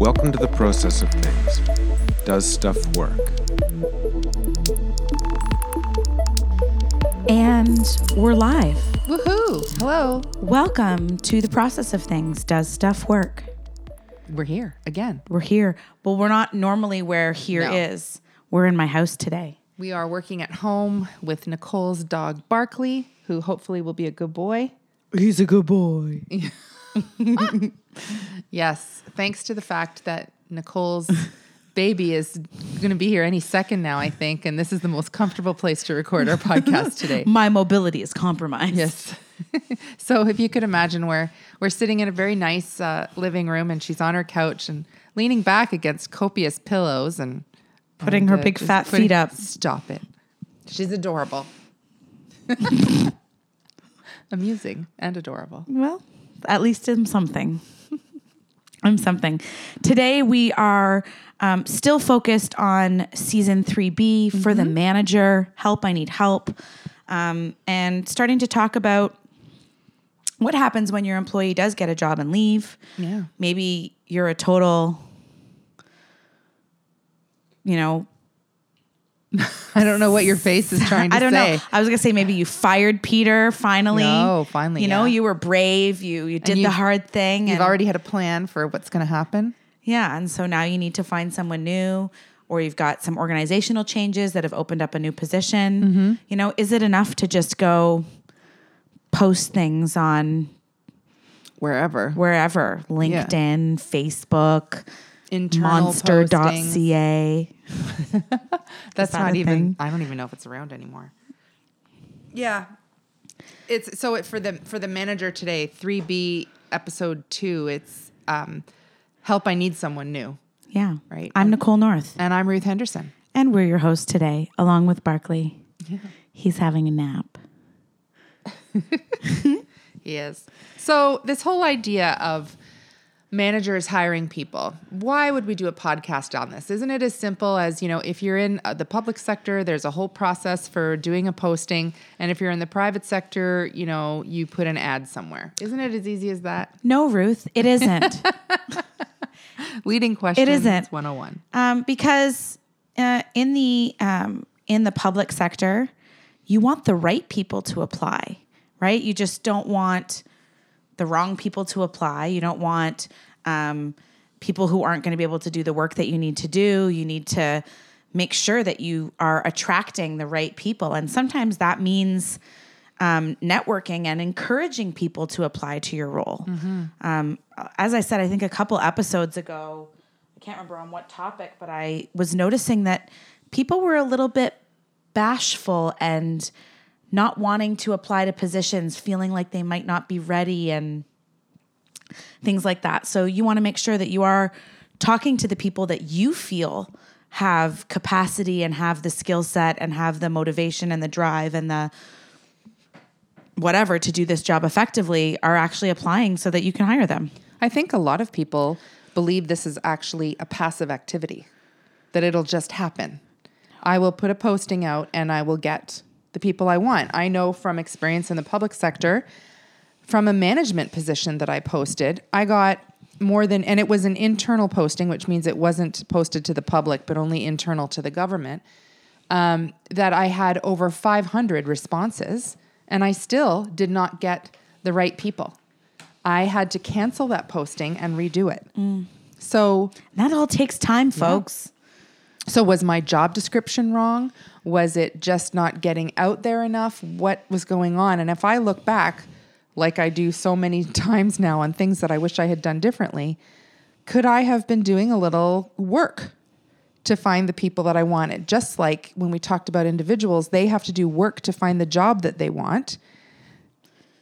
Welcome to the process of things. Does stuff work? And we're live. Woohoo! Hello. Welcome to the process of things. Does stuff work? We're here again. We're here. Well, we're not normally where here is. No. We're in my house today. We are working at home with Nicole's dog Barkley, who hopefully will be a good boy. He's a good boy. Yes, thanks to the fact that Nicole's baby is going to be here any second now, I think, and this is the most comfortable place to record our podcast today. My mobility is compromised. Yes. so if you could imagine, we're we're sitting in a very nice uh, living room, and she's on her couch and leaning back against copious pillows and Putting and, her uh, big fat putting- feet up. Stop it. She's adorable. Amusing and adorable. Well, at least I'm something. I'm something. Today we are um, still focused on season 3B for the manager. Help, I need help. Um, and starting to talk about what happens when your employee does get a job and leave. Yeah. Maybe you're a total, you know, I don't know what your face is trying to I don't say. know. I was gonna say maybe you fired Peter finally. No, finally, You know, yeah. you were brave. You you did the you've- hard thing. You've and- already had a plan for what's going to happen. Yeah, and so now you need to find someone new, or you've got some organizational changes that have opened up a new position. Mm-hmm. You know, is it enough to just go post things on Wherever. wherever LinkedIn, Facebook, Internal Monster.ca? That's that not even. thing? I don't even know if it's around anymore. Yeah, it's so it, for the for the manager today. Three B episode two. It's um, help. I need someone new. Yeah, Right. I'm Nicole North, And I'm Ruth Henderson. and we're your hosts today, along with Barkley. He's having a nap. He is. So this whole idea of managers hiring people. Why would we do a podcast on this? Isn't it as simple as, you know, if you're in uh, the public sector, there's a whole process for doing a posting, and if you're in the private sector, you know, you put an ad somewhere. Isn't it as easy as that? No, Ruth, it isn't. Leading questions isn't. 101. um, because uh, in the um, in the public sector, you want the right people to apply, right? You just don't want the wrong people to apply. You don't want um, people who aren't going to be able to do the work that you need to do. You need to make sure that you are attracting the right people, and sometimes that means um, networking and encouraging people to apply to your role. Um, as I said, I think a couple episodes ago, I can't remember on what topic, but I was noticing that people were a little bit bashful and not wanting to apply to positions, feeling like they might not be ready and things like that. So you want to make sure that you are talking to the people that you feel have capacity and have the skill set and have the motivation and the drive and the whatever to do this job effectively are actually applying so that you can hire them. I think a lot of people believe this is actually a passive activity, that it'll just happen. I will put a posting out and I will get the people I want. I know from experience in the public sector, from a management position that I posted, I got more than, and it was an internal posting, which means it wasn't posted to the public, but only internal to the government, um, that I had over 500 responses and I still did not get the right people. I had to cancel that posting and redo it. So, That all takes time, folks. So was my job description wrong? Was it just not getting out there enough? What was going on? And if I look back, like I do so many times now on things that I wish I had done differently, could I have been doing a little work to find the people that I wanted? Just like when we talked about individuals, they have to do work to find the job that they want.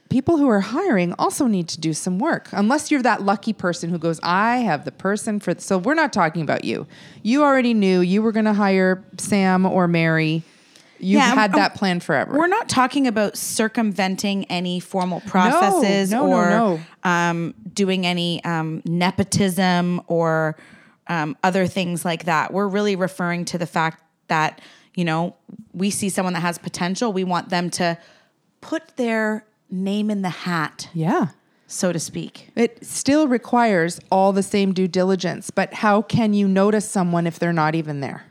People who are hiring also need to do some work. Unless you're that lucky person who goes, I have the person for. So we're not talking about you. You already knew you were going to hire Sam or Mary. You've Yeah, had um, that plan forever. We're not talking about circumventing any formal processes no, no, or no. Um, doing any um, nepotism or um, other things like that. We're really referring to the fact that, you know, we see someone that has potential. We want them to put their name in the hat yeah. so to speak. It still requires all the same due diligence, but how can you notice someone if they're not even there?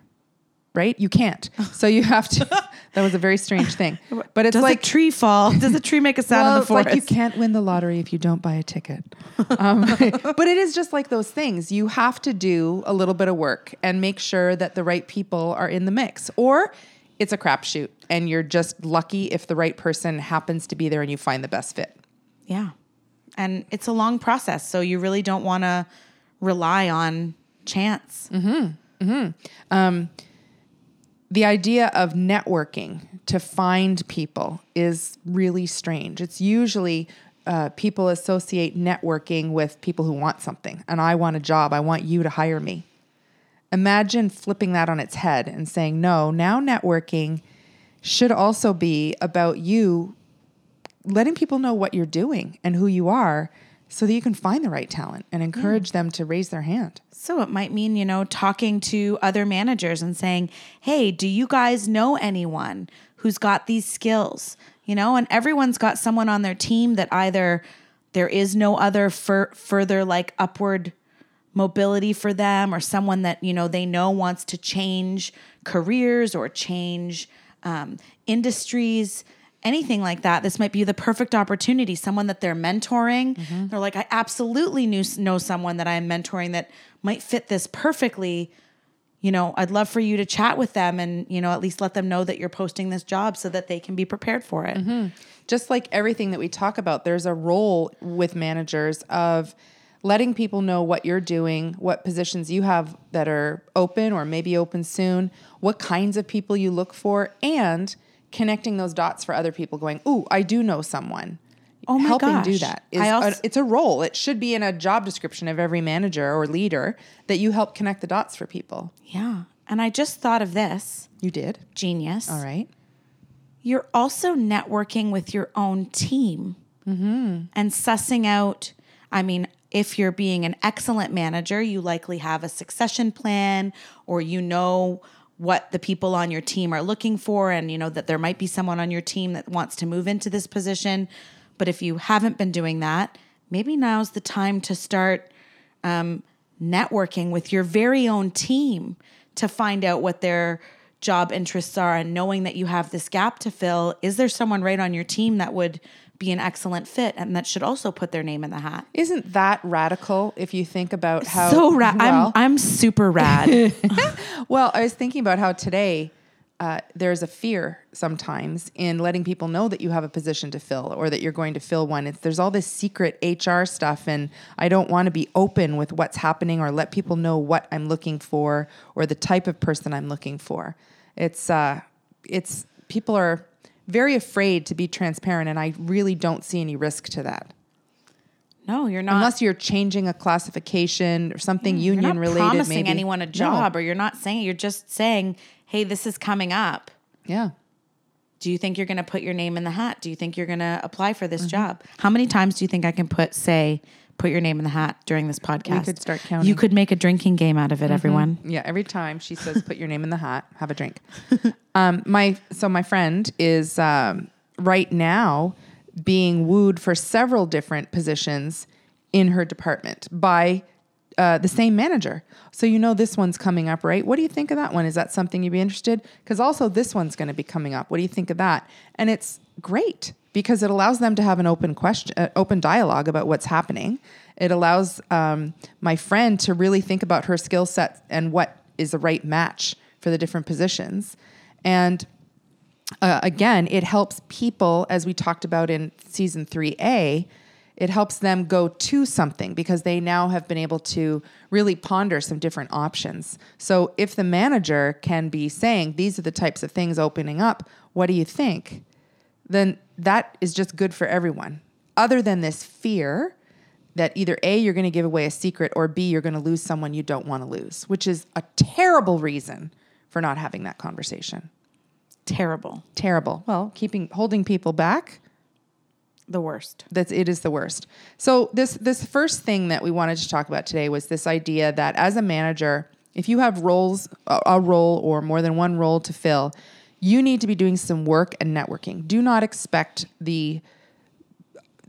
Right? You can't. So you have to. that was a very strange thing. But it's Does like a tree fall? Does a tree make a sound well, in the it's like forest? you can't win the lottery if you don't buy a ticket. Um, but it is just like those things. You have to do a little bit of work and make sure that the right people are in the mix, or it's a crapshoot, and you're just lucky if the right person happens to be there and you find the best fit. Yeah. And it's a long process. So you really don't want to rely on chance. Mm-hmm, mm-hmm. Um, the idea of networking to find people is really strange. It's usually uh, people associate networking with people who want something, and I want a job. I want you to hire me. Imagine flipping that on its head and saying, no, now networking should also be about you letting people know what you're doing and who you are so that you can find the right talent and encourage them to raise their hand. So it might mean, you know, talking to other managers and saying, hey, do you guys know anyone who's got these skills? You know, and everyone's got someone on their team that either there is no other fur- further like upward mobility for them or someone that, you know, they know wants to change careers or change um, industries anything like that, this might be the perfect opportunity. Someone that they're mentoring, they're like, I absolutely knew, know someone that I'm mentoring that might fit this perfectly. You know, I'd love for you to chat with them and, you know, at least let them know that you're posting this job so that they can be prepared for it. just like everything that we talk about, there's a role with managers of letting people know what you're doing, what positions you have that are open or maybe open soon, what kinds of people you look for, and connecting those dots for other people going, Ooh, I do know someone. Oh my Helping do gosh. that is also- a- it's a role. It should be in a job description of every manager or leader that you help connect the dots for people. Yeah. And I just thought of this You did. genius. All right. you're also networking with your own team mm-hmm. and sussing out. I mean, if you're being an excellent manager, you likely have a succession plan or you know what the people on your team are looking for and you know that there might be someone on your team that wants to move into this position. But if you haven't been doing that, maybe now's the time to start um, networking with your very own team to find out what their job interests are and knowing that you have this gap to fill. Is there someone right on your team that would be an excellent fit and that should also put their name in the hat? Isn't that radical if you think about how so rad. well, I'm I'm super rad. Well, I was thinking about how today uh, there's a fear sometimes in letting people know that you have a position to fill or that you're going to fill one. It's, there's all this secret HR stuff, and I don't want to be open with what's happening or let people know what I'm looking for or the type of person I'm looking for. It's uh, it's people are very afraid to be transparent, and I really don't see any risk to that. no, you're not. Unless you're changing a classification or something mm, you're union not related, promising maybe anyone a No. job, or you're not saying. You're just saying, "Hey, this is coming up. Yeah. Do you think you're going to put your name in the hat? Do you think you're going to apply for this mm-hmm. job? How many times do you think I can put say put your name in the hat during this podcast? You could start counting. You could make a drinking game out of it, everyone. Yeah, every time she says, "Put your name in the hat, have a drink." um, my so my friend is um, right now being wooed for several different positions in her department by uh, the same manager. So you know this one's coming up, right? What do you think of that one? Is that something you'd be interested? Because also this one's going to be coming up. What do you think of that? And it's great because it allows them to have an open question, uh, open dialogue about what's happening. It allows um, my friend to really think about her skill set and what is the right match for the different positions. And uh, again, it helps people, as we talked about in season 3A, it helps them go to something because they now have been able to really ponder some different options. So if the manager can be saying, these are the types of things opening up, what do you think? Then that is just good for everyone. Other than this fear that either A, you're going to give away a secret, or B, you're going to lose someone you don't want to lose, which is a terrible reason for not having that conversation Terrible. terrible. Well, keeping holding people back, The worst. that's it is the worst. So this this first thing that we wanted to talk about today was this idea that as a manager, if you have roles a, a role or more than one role to fill, you need to be doing some work and networking. Do not expect the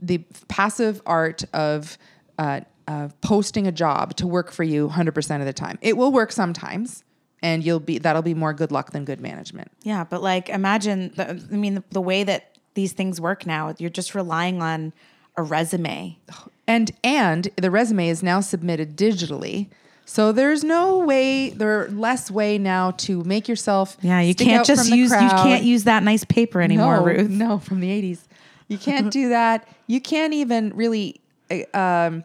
the passive art of uh, of posting a job to work for you 100% of the time. It will work sometimes and you'll be that'll be more good luck than good management. Yeah, but like imagine the, I mean the, the way that these things work now, you're just relying on a resume. And and the resume is now submitted digitally. So there's no way, there are less way now to make yourself. Yeah, you can't just use you can't use that nice paper anymore, no, Ruth. No, from the 80s. You can't do that. You can't even really uh, um,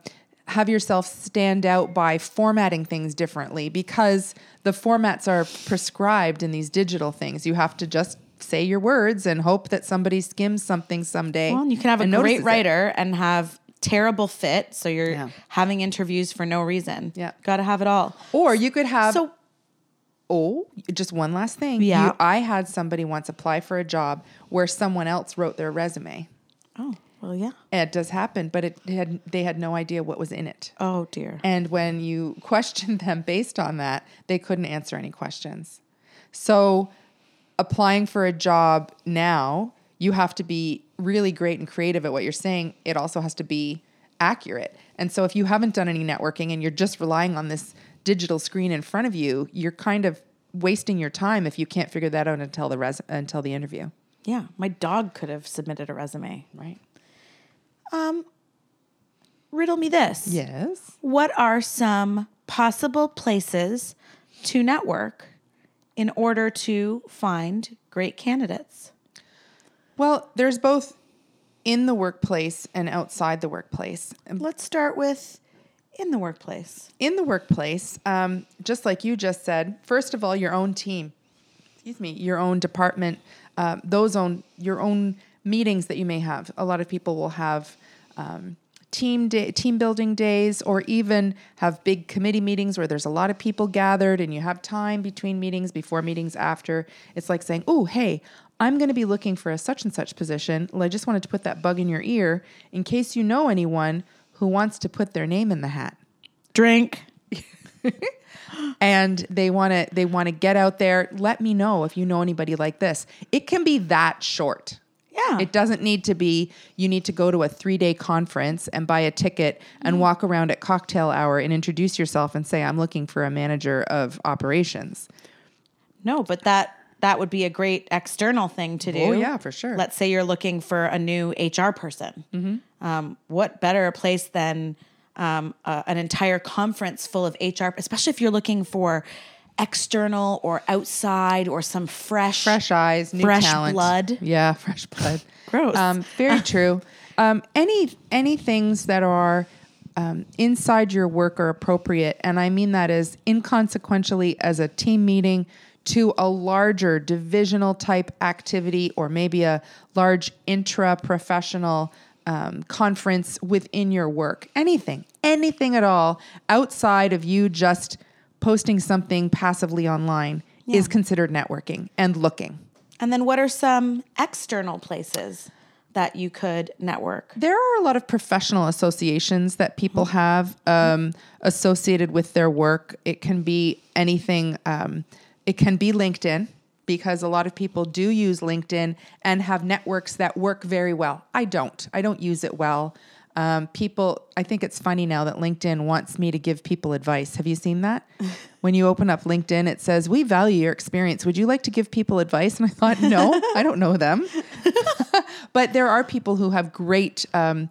have yourself stand out by formatting things differently because the formats are prescribed in these digital things. You have to just say your words and hope that somebody skims something someday. Well, and you can have a great notices it. writer and have terrible fit, so you're Yeah. having interviews for no reason. Yeah. Got to have it all. Or you could have So Oh, just one last thing. Yeah. You, I had somebody once apply for a job where someone else wrote their resume. Oh, well, yeah. It does happen, but it had they had no idea what was in it. Oh dear. And when you questioned them based on that, they couldn't answer any questions. So, applying for a job now, you have to be really great and creative at what you're saying. It also has to be accurate. And so, if you haven't done any networking and you're just relying on this digital screen in front of you, you're kind of wasting your time if you can't figure that out until the res- until the interview, Yeah, my dog could have submitted a resume. right? Um, riddle me this. Yes. What are some possible places to network in order to find great candidates? Well, there's both in the workplace and outside the workplace. Let's start with in the workplace. in the workplace, um, just like you just said, first of all, your own team, excuse me, your own department, uh, those own your own meetings that you may have. A lot of people will have um, team day, team building days, or even have big committee meetings where there's a lot of people gathered, and you have time between meetings, before meetings, after. It's like saying, "Oh, hey." I'm going to be looking for a such and such position. Well, I just wanted to put that bug in your ear in case you know anyone who wants to put their name in the hat Drink. and they want to they want to get out there let me know if you know anybody like this it can be that short Yeah. it doesn't need to be you need to go to a 3-day conference and buy a ticket and walk around at cocktail hour and introduce yourself and say I'm looking for a manager of operations No, but that that would be a great external thing to do. Oh, yeah, for sure. Let's say you're looking for a new HR person. Um, what better place than um, uh, an entire conference full of HR, especially if you're looking for external or outside or some fresh, fresh eyes new fresh talent blood. yeah fresh blood Gross. um, very true um, any any things that are um, inside your work are appropriate and i mean that as inconsequentially as a team meeting to a larger divisional type activity or maybe a large intra professional um, conference within your work. Anything anything at all outside of you just posting something passively online is considered networking and looking. And then what are some external places that you could network? There are a lot of professional associations that people have um, associated with their work. It can be anything, um, it can be LinkedIn because a lot of people do use LinkedIn and have networks that work very well. I don't, I don't use it well. Um, people, I think it's funny now that LinkedIn wants me to give people advice. Have you seen that? when you open up LinkedIn, it says, We value your experience. Would you like to give people advice? And I thought, No, I don't know them. but there are people who have great um,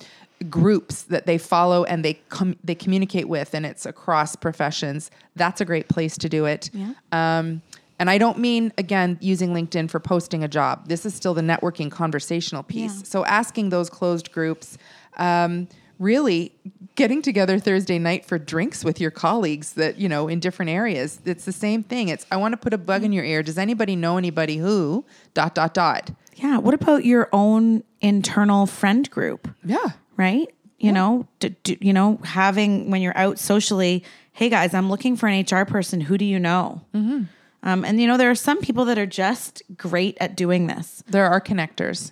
groups that they follow and they com- they communicate with, and it's across professions. That's a great place to do it. Um, and I don't mean again using LinkedIn for posting a job. This is still the networking conversational piece. Yeah. So asking those closed groups. Um, really getting together Thursday night for drinks with your colleagues that, you know, in different areas. It's the same thing. It's I want to put a bug in your ear. Does anybody know anybody who dot dot dot? Yeah. What about your own internal friend group? Yeah. Right? You know, d- d- you know, having when you're out socially, hey guys, I'm looking for an HR person. Who do you know? Mm-hmm. Um, and you know, there are some people that are just great at doing this. There are connectors.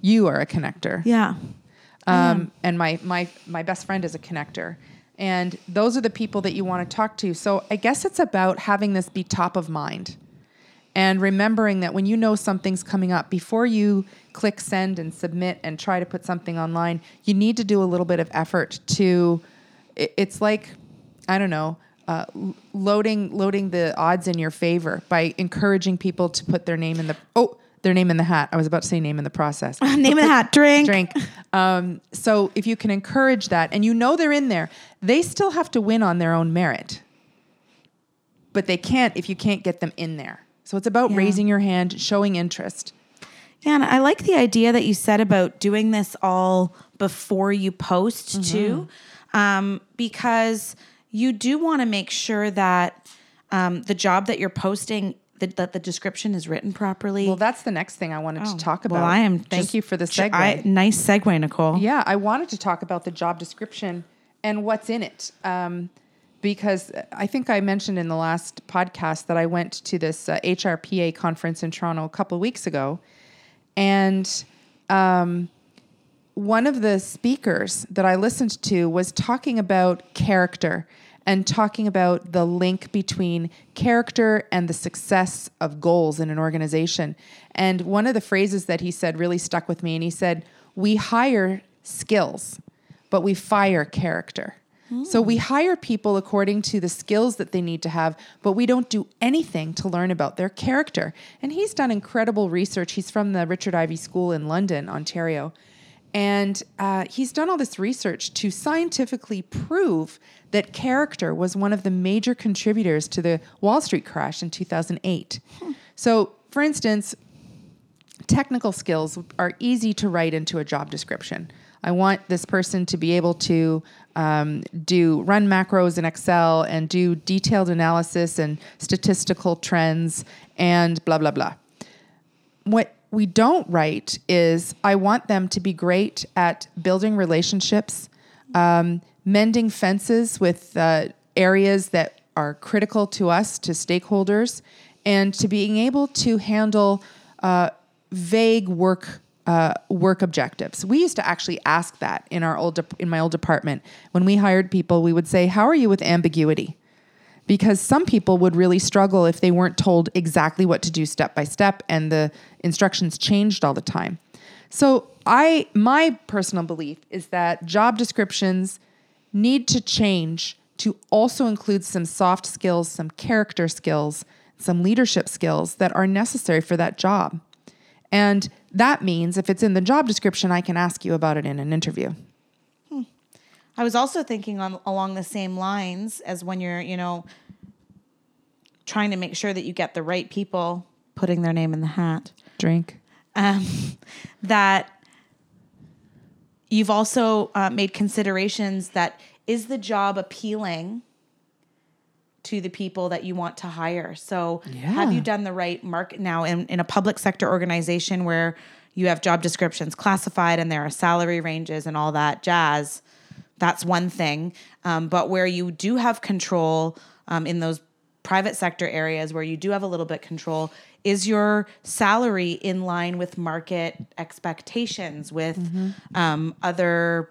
You are a connector. Yeah, Um, and my my my best friend is a connector. And those are the people that you want to talk to. So I guess it's about having this be top of mind. And remembering that when you know something's coming up, before you click send and submit and try to put something online, you need to do a little bit of effort to. It's like, I don't know, uh, loading loading the odds in your favor by encouraging people to put their name in the oh their name in the hat. I was about to say name in the process. Name of the hat, drink. drink. Um, so if you can encourage that, and you know they're in there, they still have to win on their own merit, but they can't if you can't get them in there. So it's about Yeah. raising your hand, showing interest. Yeah, and I like the idea that you said about doing this all before you post too, um, because you do want to make sure that um, the job that you're posting that, that the description is written properly. Well, that's the next thing I wanted to talk about. Well, I am. Thank just- you for the segue. I- nice segue, Nicole. Yeah, I wanted to talk about the job description and what's in it. Um, because I think I mentioned in the last podcast that I went to this uh, HRPA conference in Toronto a couple weeks ago. And um, one of the speakers that I listened to was talking about character and talking about the link between character and the success of goals in an organization. And one of the phrases that he said really stuck with me. And he said, We hire skills, but we fire character. So we hire people according to the skills that they need to have, but we don't do anything to learn about their character. And he's done incredible research. He's from the Richard Ivey School in London, Ontario. And uh, he's done all this research to scientifically prove that character was one of the major contributors to the Wall Street crash in 2008. So, for instance, technical skills are easy to write into a job description. I want this person to be able to um, do run macros in Excel and do detailed analysis and statistical trends and blah, blah, blah. What we don't write is I want them to be great at building relationships, um, mending fences with uh, areas that are critical to us, to stakeholders, and to being able to handle uh, vague work uh, work objectives. We used to actually ask that in our old dep- in my old department when we hired people. We would say, "How are you with ambiguity?" because some people would really struggle if they weren't told exactly what to do step by step and the instructions changed all the time. So I my personal belief is that job descriptions need to change to also include some soft skills, some character skills, some leadership skills that are necessary for that job. And that means if it's in the job description, I can ask you about it in an interview. I was also thinking on along the same lines as when you're, you know, trying to make sure that you get the right people putting their name in the hat. Drink. Um, that you've also uh, made considerations that is the job appealing to the people that you want to hire. So have you done the right market now in, in a public sector organization where you have job descriptions classified and there are salary ranges and all that jazz? That's one thing. Um, but where you do have control um, in those private sector areas where you do have a little bit control, is your salary in line with market expectations, with um, other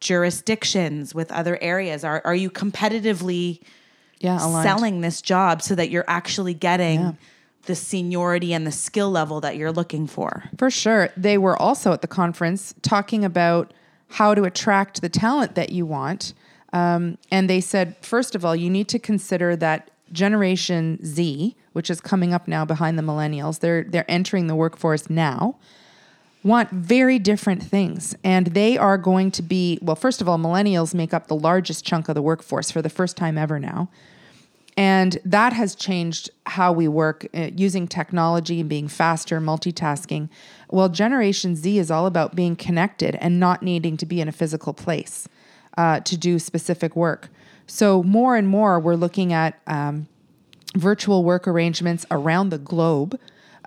jurisdictions, with other areas? Are, are you competitively Yeah, aligned. selling this job so that you're actually getting the seniority and the skill level that you're looking for? For sure. They were also at the conference talking about how to attract the talent that you want. Um, and they said, first of all, you need to consider that Generation Z, which is coming up now behind the millennials, they're, they're entering the workforce now, want very different things. And they are going to be, well, first of all, millennials make up the largest chunk of the workforce for the first time ever now. And that has changed how we work uh, using technology and being faster, multitasking. Well, Generation Z is all about being connected and not needing to be in a physical place uh, to do specific work. So, more and more, we're looking at um, virtual work arrangements around the globe.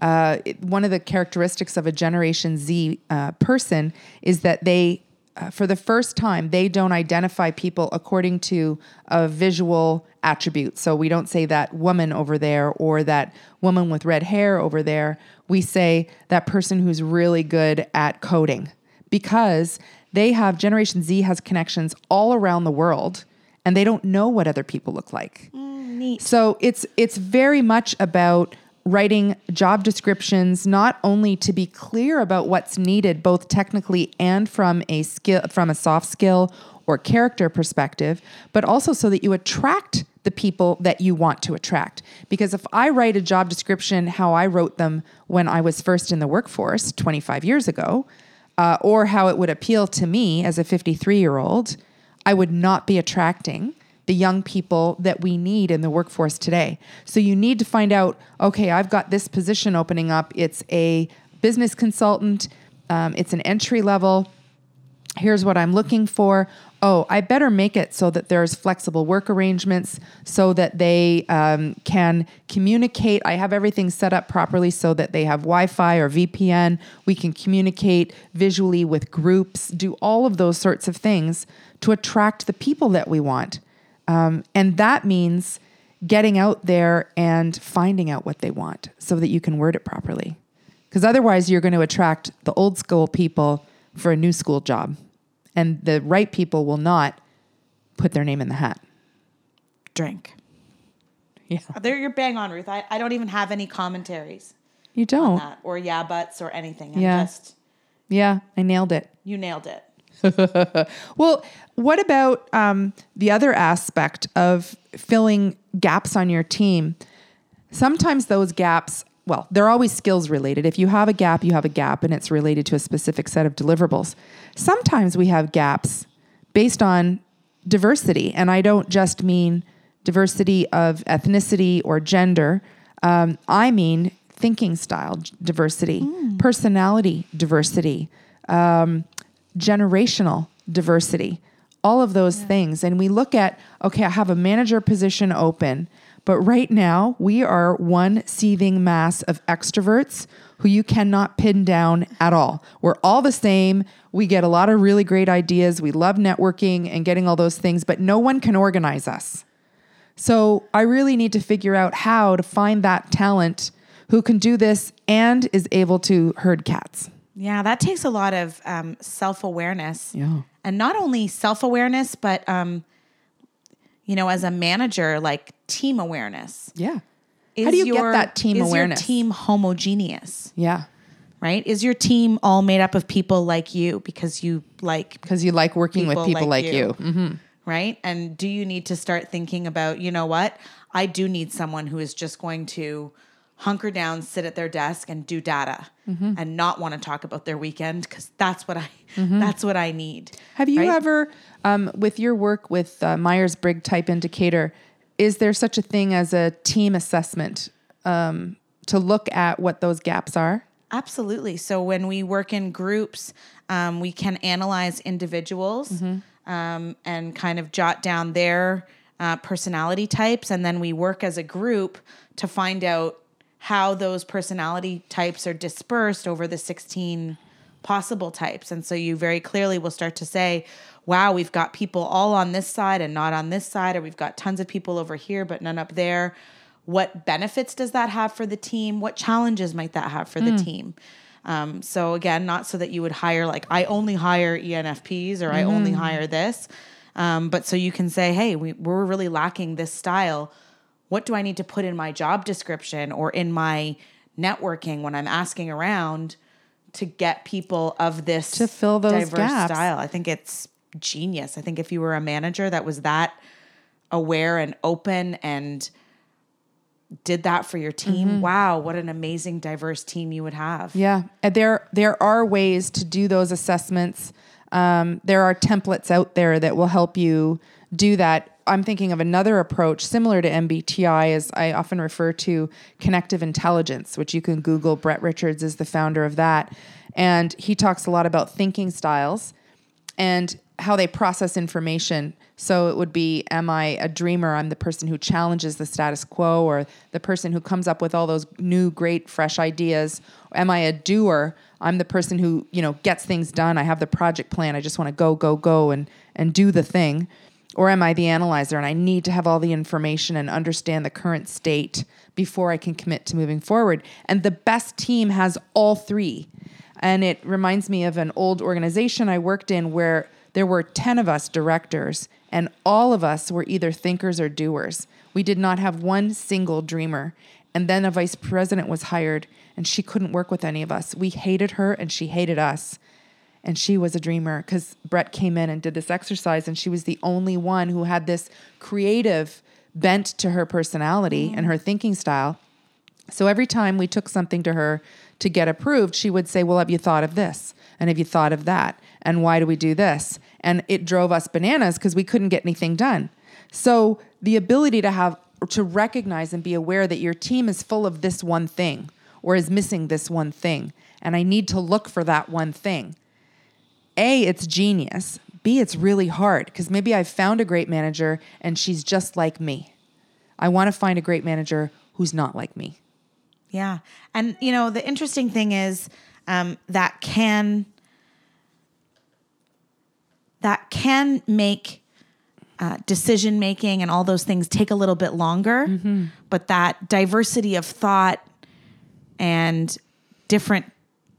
Uh, it- one of the characteristics of a Generation Z uh, person is that they, uh, for the first time, they don't identify people according to a visual attribute. So we don't say that woman over there or that woman with red hair over there. We say that person who's really good at coding because they have Generation Z has connections all around the world and they don't know what other people look like. Neat. So it's it's very much about writing job descriptions not only to be clear about what's needed both technically and from a skill from a soft skill or character perspective, but also so that you attract the people that you want to attract. Because if I write a job description how I wrote them when I was first in the workforce 25 years ago, uh, or how it would appeal to me as a 53 year old, I would not be attracting the young people that we need in the workforce today. So you need to find out okay, I've got this position opening up. It's a business consultant, um, it's an entry level. Here's what I'm looking for. Oh, I better make it so that there's flexible work arrangements so that they um, can communicate. I have everything set up properly so that they have Wi Fi or VPN. We can communicate visually with groups, do all of those sorts of things to attract the people that we want. Um, and that means getting out there and finding out what they want so that you can word it properly. Because otherwise, you're going to attract the old school people for a new school job, and the right people will not put their name in the hat. Drink. Yeah. There you're bang on, Ruth. I, I don't even have any commentaries You don't. or yeah buts or anything. I'm Yeah. just Yeah, I nailed it. you nailed it. Well, what about um, the other aspect of filling gaps on your team? Sometimes those gaps, well, they're always skills related. If you have a gap, you have a gap and it's related to a specific set of deliverables. Sometimes we have gaps based on diversity. And I don't just mean diversity of ethnicity or gender, um, I mean thinking style diversity, personality diversity, um, generational diversity, all of those things. And we look at, okay, I have a manager position open, but right now we are one seething mass of extroverts who you cannot pin down at all. We're all the same. We get a lot of really great ideas. We love networking and getting all those things, but no one can organize us. So I really need to figure out how to find that talent who can do this and is able to herd cats. Yeah, that takes a lot of um, self awareness. Yeah. And not only self awareness, but, um, you know, as a manager, like team awareness. Yeah. Is How do you get that team is awareness? Your team homogeneous, Yeah. right? Is your team all made up of people like you because you like Because you like working with people like, you. Mhm. right? And do you need to start thinking about, you know what? I do need someone who is just going to hunker down, sit at their desk and do data Mm-hmm. and not want to talk about their weekend cuz that's what I that's what I need. Have you right? ever, um, with your work with uh, Myers Briggs type indicator, is there such a thing as a team assessment um, to look at what those gaps are? Absolutely. So when we work in groups, um, we can analyze individuals um, and kind of jot down their uh, personality types, and then we work as a group to find out how those personality types are dispersed over the 16 possible types. And so you very clearly will start to say, wow, we've got people all on this side and not on this side, or we've got tons of people over here, but none up there. What benefits does that have for the team? What challenges might that have for the team? Um, so again, not so that you would hire like I only hire ENFPs or I only hire this, um, but so you can say, hey, we, we're really lacking this style. What do I need to put in my job description or in my networking when I'm asking around to get people of this To fill those diverse gaps. style? I think it's genius. I think if you were a manager that was that aware and open and did that for your team, Mm-hmm. wow, what an amazing diverse team you would have. Yeah, and there there are ways to do those assessments. Um, there are templates out there that will help you do that. I'm thinking of another approach similar to MBTI, as I often refer to connective intelligence, which you can Google. Brett Richards is the founder of that, and he talks a lot about thinking styles and how they process information. So it would be, am I a dreamer? I'm the person who challenges the status quo, or the person who comes up with all those new, great, fresh ideas. Am I a doer? I'm the person who you know gets things done. I have the project plan. I just want to go, go, go, and and do the thing. Or am I the analyzer and I need to have all the information and understand the current state before I can commit to moving forward? And the best team has all three. And it reminds me of an old organization I worked in where there were 10 of us directors, and all of us were either thinkers or doers. We did not have one single dreamer. And then a vice president was hired and she couldn't work with any of us. We hated her and she hated us. And she was a dreamer because Brett came in and did this exercise, and she was the only one who had this creative bent to her personality mm-hmm. and her thinking style. So every time we took something to her to get approved, she would say, Well, have you thought of this? And have you thought of that? And why do we do this? And it drove us bananas because we couldn't get anything done. So the ability to have to recognize and be aware that your team is full of this one thing or is missing this one thing. And I need to look for that one thing. A, it's genius. B, it's really hard because maybe I've found a great manager and she's just like me. I want to find a great manager who's not like me. Yeah. And, you know, the interesting thing is um, that can that can make uh, decision making and all those things take a little bit longer, but that diversity of thought and different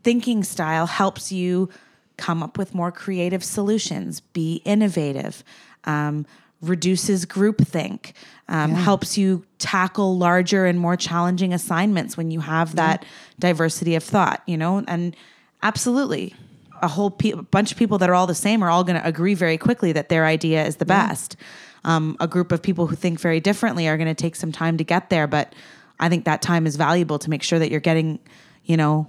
thinking style helps you come up with more creative solutions, be innovative, um, reduces groupthink, um, helps you tackle larger and more challenging assignments when you have that diversity of thought, you know, and absolutely. A whole pe- bunch of people that are all the same are all going to agree very quickly that their idea is the best. Um, a group of people who think very differently are going to take some time to get there, but I think that time is valuable to make sure that you're getting, you know,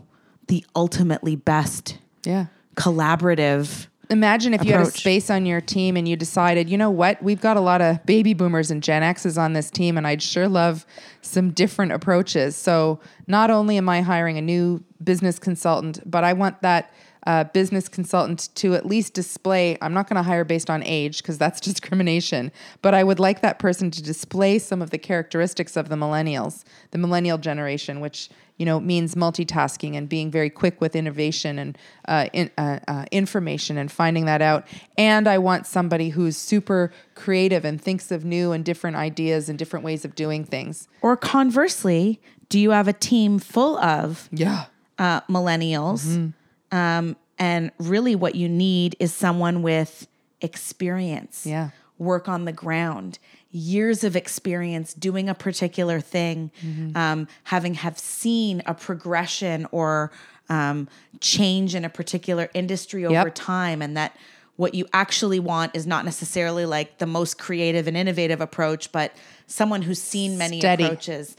the ultimately best Yeah. Collaborative. Imagine if you had a space on your team and you decided, you know what, we've got a lot of baby boomers and Gen X's on this team, and I'd sure love some different approaches. So not only am I hiring a new business consultant, but I want that uh, business consultant to at least display. I'm not going to hire based on age because that's discrimination, but I would like that person to display some of the characteristics of the millennials, the millennial generation, which you know means multitasking and being very quick with innovation and uh, in, uh, uh, information and finding that out. And I want somebody who's super creative and thinks of new and different ideas and different ways of doing things. Or conversely, do you have a team full of Yeah. uh, millennials? Um, and really, what you need is someone with experience. Yeah. Work on the ground, years of experience doing a particular thing, um, having have seen a progression or um, change in a particular industry over Yep. time, and that what you actually want is not necessarily like the most creative and innovative approach, but someone who's seen many Steady. approaches,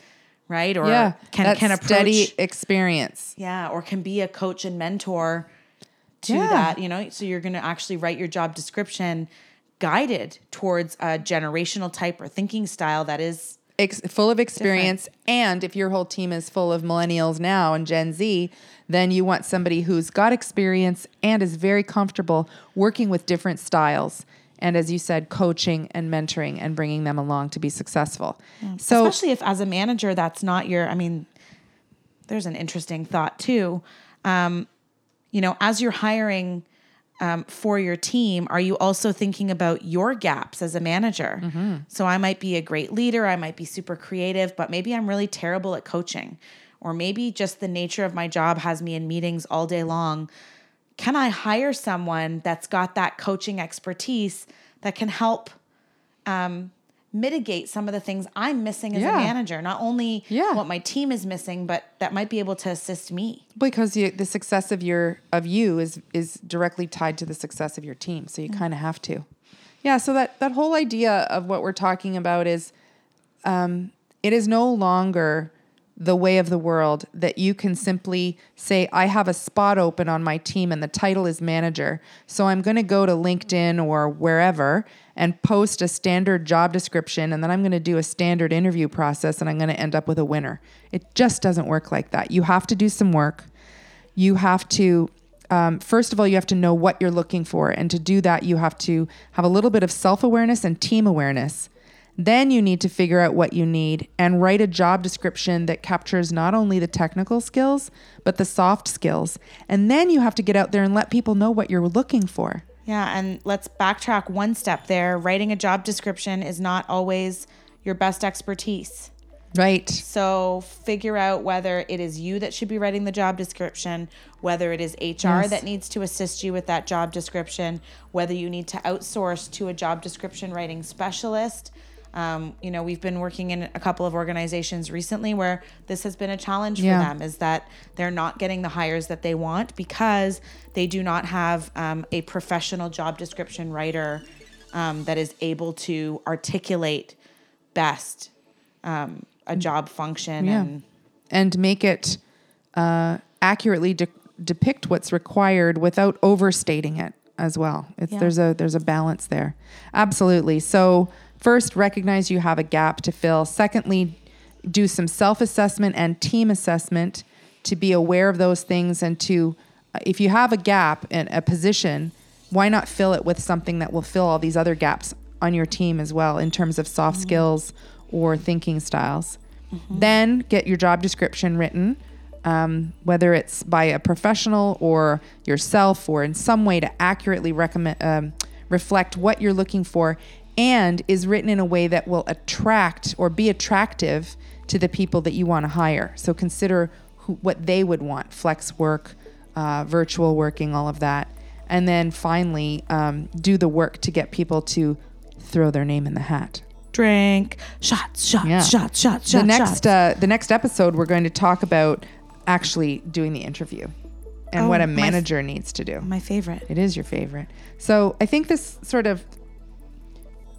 right? Or Yeah. can that can approach steady experience. yeah, or can be a coach and mentor to Yeah. that, you know. So you're going to actually write your job description guided towards a generational type or thinking style that is ex- full of experience. And if your whole team is full of millennials now and Gen Z, then you want somebody who's got experience and is very comfortable working with different styles. And as you said, coaching and mentoring and bringing them along to be successful. So, especially if as a manager that's not your i mean there's an interesting thought too um, you know as you're hiring um, for your team are you also thinking about your gaps as a manager? So i might be a great leader i might be super creative but maybe i'm really terrible at coaching. Or maybe just the nature of my job has me in meetings all day long. Can i hire someone that's got that coaching expertise that can help mitigate some of the things I'm missing as Yeah. a manager. Not only Yeah. what my team is missing, but that might be able to assist me. because you, the success of your of you is is directly tied to the success of your team so you kind of have to yeah so that that whole idea of what we're talking about is um, it is no longer the way of the world that you can simply say i have a spot open on my team and the title is manager. So i'm going to go to linkedin or wherever and post a standard job description and then i'm going to do a standard interview process and i'm going to end up with a winner. It just doesn't work like that. You have to do some work. You have to um, first of all you have to know what you're looking for and to do that you have to have a little bit of self-awareness and team awareness then you need to figure out what you need and write a job description that captures not only the technical skills but the soft skills and then you have to get out there and let people know what you're looking for Yeah, and let's backtrack one step there. Writing a job description is not always your best expertise. right So figure out whether it is you that should be writing the job description, whether it is HR Yes. that needs to assist you with that job description, whether you need to outsource to a job description writing specialist. Um, you know, we've been working in a couple of organizations recently where this has been a challenge for Yeah. them is that they're not getting the hires that they want because they do not have um, a professional job description writer um, that is able to articulate best um, a job function Yeah. and and make it uh, accurately de- depict what's required without overstating it as well. It's Yeah. there's a there's a balance there. Absolutely. So first, recognize you have a gap to fill. Secondly, do some self assessment and team assessment to be aware of those things and to uh, if you have a gap in a position, why not fill it with something that will fill all these other gaps on your team as well in terms of soft skills or thinking styles. Then get your job description written, um, whether it's by a professional or yourself or in some way to accurately recommend, um, reflect what you're looking for and is written in a way that will attract or be attractive to the people that you want to hire. So consider who, what they would want flex work, uh, virtual working, all of that. And then finally, um, do the work to get people to throw their name in the hat. drink shots, shots, Yeah. shots, shots, shots. the next uh, the next episode we're going to talk about actually doing the interview and Oh, what a my f- manager needs to do. my favorite. It is your favorite. So I think this sort of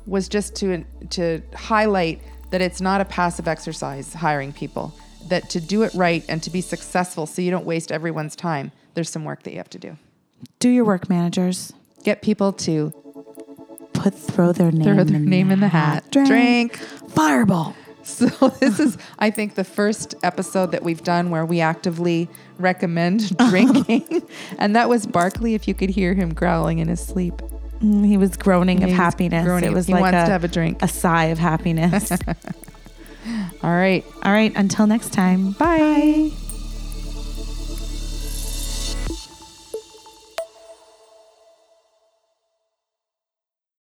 was just to to highlight that it's not a passive exercise hiring people. That to do it right and to be successful, so you don't waste everyone's time. There's some work that you have to do. Do your work, managers. Get people to Put throw their name, throw their in, name the in the hat. Drink. Fireball. So this is, I think, the first episode that we've done where we actively recommend drinking, and that was Barkley. If you could hear him growling in his sleep, He was groaning of happiness. groaning. It was He like wants a, to have a drink. a sigh of happiness. all right, All right, until next time. bye.